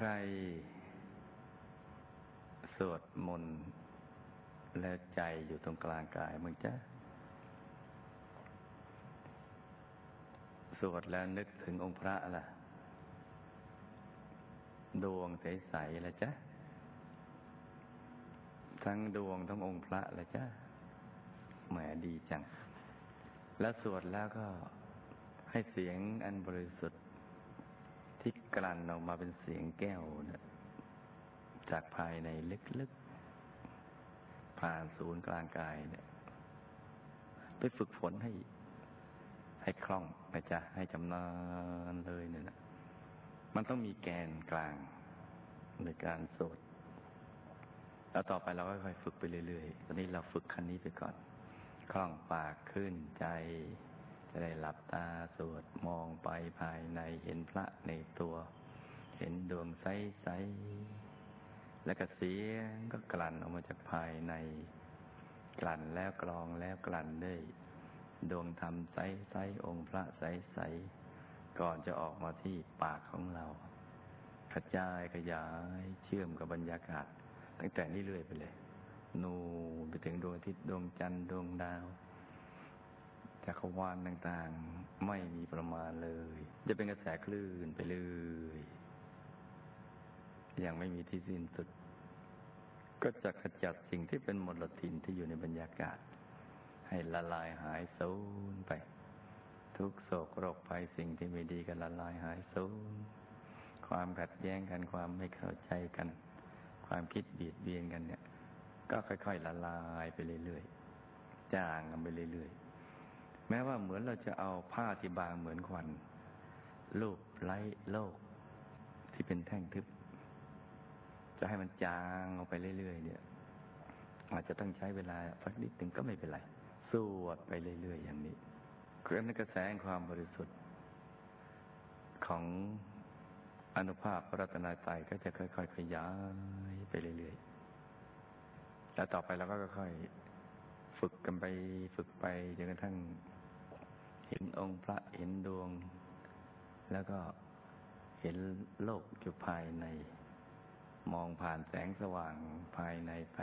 ใคร สวดมนต์แล้วใจอยู่ตรงกลางกายมึงจ้ะสวดแล้วนึกถึงองค์พระล่ะ ดวงใสๆละจ้ะทั้งดวงทั้งองค์พระละจ้ะแหมดีจัง แล้วสวดแล้วก็ให้เสียงอันบริสุทธิ์ ที่กลั่นออกมาเป็นเสียงแก้วนะจากภายในลึกๆ ผ่านศูนย์กลางกายเนี่ย ไปฝึกฝนให้ ให้คล่องนะจ๊ะให้จำนานเลยเนี่ยนะมันต้องมีแกนกลางในการสวดแล้วต่อไปเราก็ค่อยฝึกไปเรื่อยๆ ตอนนี้เราฝึกคันนี้ไปก่อน คล่องปากขึ้นใจ จะได้หลับตาสวดมองไปภายในเห็นพระในตัว เห็นดวงใสๆแล้วก็เสียงก็กลั่นออกมาจากภายใน กลั่นแล้วกรองแล้วกลั่นด้วยดวงธรรมใสๆองค์พระใสๆก่อนจะออกมาที่ปากของเรากระจายขยายเชื่อมกับบรรยากาศ ตั้งแต่นี้เรื่อยไปเลย นูไปถึงดวงอาทิตย์ดวงจันทร์ดวงดาว จักรวาลต่างๆ ไม่มีประมาณเลย จะเป็นกระแสคลื่นไปเลยอย่างไม่มีที่สิ้นสุด ก็จะขจัดสิ่งที่เป็นมลทินที่อยู่ในบรรยากาศ ให้ละลายหายสูญไป ทุกโศกโรคภัยสิ่งที่ไม่ดีก็ละลายหายสูญความขัดแย้งกันความไม่เข้าใจกัน ความคิดเบียดเบียนกันเนี่ย ก็ค่อยๆละลายไปเรื่อยๆจางกันไปเรื่อยๆ แม้ว่าเหมือนเราจะเอาผ้าที่บางเหมือนควันลูบไล้โลก ที่เป็นแท่งทึบ จะให้มันจางออกไปเรื่อยๆเนี่ย อาจจะต้องใช้เวลาสักนิดหนึ่งก็ไม่เป็นไรสวดไปเรื่อยๆอย่างนี้คลื่อนกระแสความบริสุทธิ์ ของอนุภาพรัตนาใจก็จะค่อยๆขยายไปเรื่อยๆแล้วต่อไปเราก็ค่อยฝึกกันไปฝึกไปจนกระทั่ง เห็นองค์พระเห็นดวง แล้วก็เห็นโลกอยู่ภายใน มองผ่านแสงสว่างภายในไป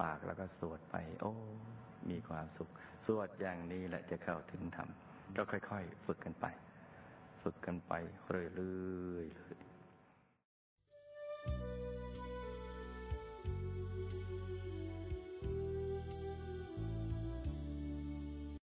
ปากแล้วก็สวดไป โอ้ มีความสุข สวดอย่างนี้แหละจะเข้าถึงธรรมก็ค่อย ๆ ฝึกกันไป ฝึกกันไปเรื่อยๆเลย